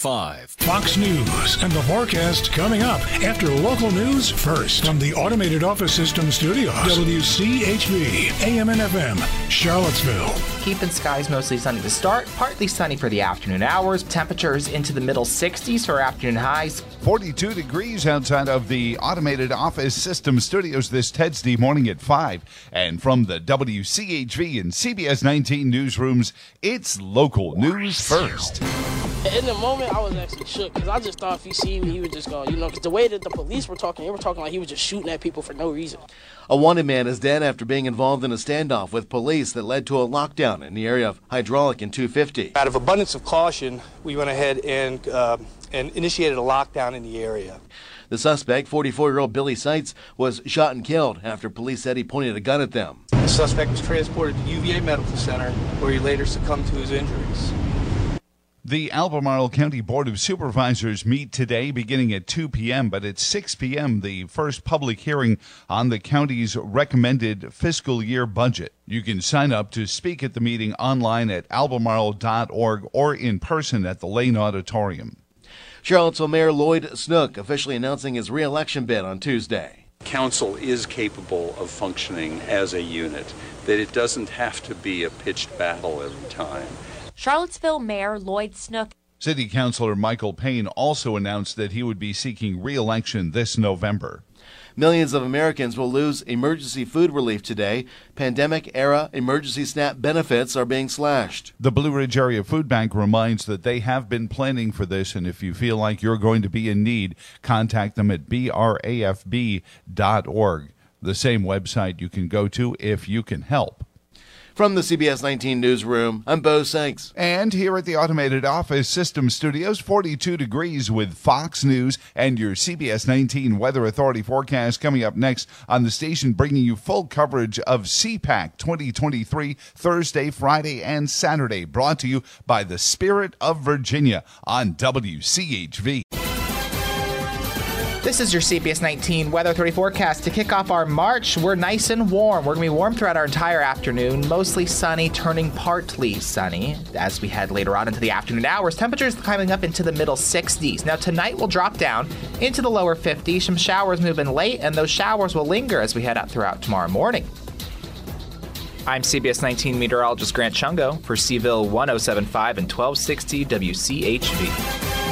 Five. Fox News and the forecast coming up after local news first from the Automated Office System Studios. WCHV, AM and FM, Charlottesville. Keeping skies mostly sunny to start, partly sunny for the afternoon hours. Temperatures into the middle 60s for afternoon highs. 42 degrees outside of the Automated Office System Studios this Tuesday morning at 5. And from the WCHV and CBS 19 newsrooms, it's local news first. In the moment, I was actually shook because I just thought if he see me, he would just go, you know, because the way that the police were talking, they were talking like he was just shooting at people for no reason. A wanted man is dead after being involved in a standoff with police that led to a lockdown in the area of Hydraulic and 250. Out of abundance of caution, we went ahead and, uh, and initiated a lockdown in the area. The suspect, 44 year old Billy Seitz, was shot and killed after police said he pointed a gun at them. The suspect was transported to UVA Medical Center, where he later succumbed to his injuries. The Albemarle County Board of Supervisors meet today beginning at 2 p.m., but at 6 p.m., the first public hearing on the county's recommended fiscal year budget. You can sign up to speak at the meeting online at albemarle.org or in person at the Lane Auditorium. Charlottesville Mayor Lloyd Snook officially announcing his reelection bid on Tuesday. Council is capable of functioning as a unit, that it doesn't have to be a pitched battle every time. Charlottesville Mayor Lloyd Snook. City Councilor Michael Payne also announced that he would be seeking re election this November. Millions of Americans will lose emergency food relief today. Pandemic era emergency SNAP benefits are being slashed. The Blue Ridge Area Food Bank reminds that they have been planning for this, and if you feel like you're going to be in need, contact them at brafb.org, the same website you can go to if you can help. From the CBS 19 newsroom, I'm Bo Sanks. And here at the Automated Office System Studios, 42 degrees with Fox News and your CBS 19 Weather Authority forecast coming up next on the station, bringing you full coverage of CPAC 2023 Thursday, Friday, and Saturday. Brought to you by the Spirit of Virginia on WCHV. This is your CBS 19 Weather 30 forecast. To kick off our March, we're nice and warm. We're going to be warm throughout our entire afternoon, mostly sunny, turning partly sunny as we head later on into the afternoon hours. Temperatures climbing up into the middle 60s. Now, tonight will drop down into the lower 50s. Some showers move in late, and those showers will linger as we head out throughout tomorrow morning. I'm CBS 19 meteorologist Grant Chungo for Seville 1075 and 1260 WCHV.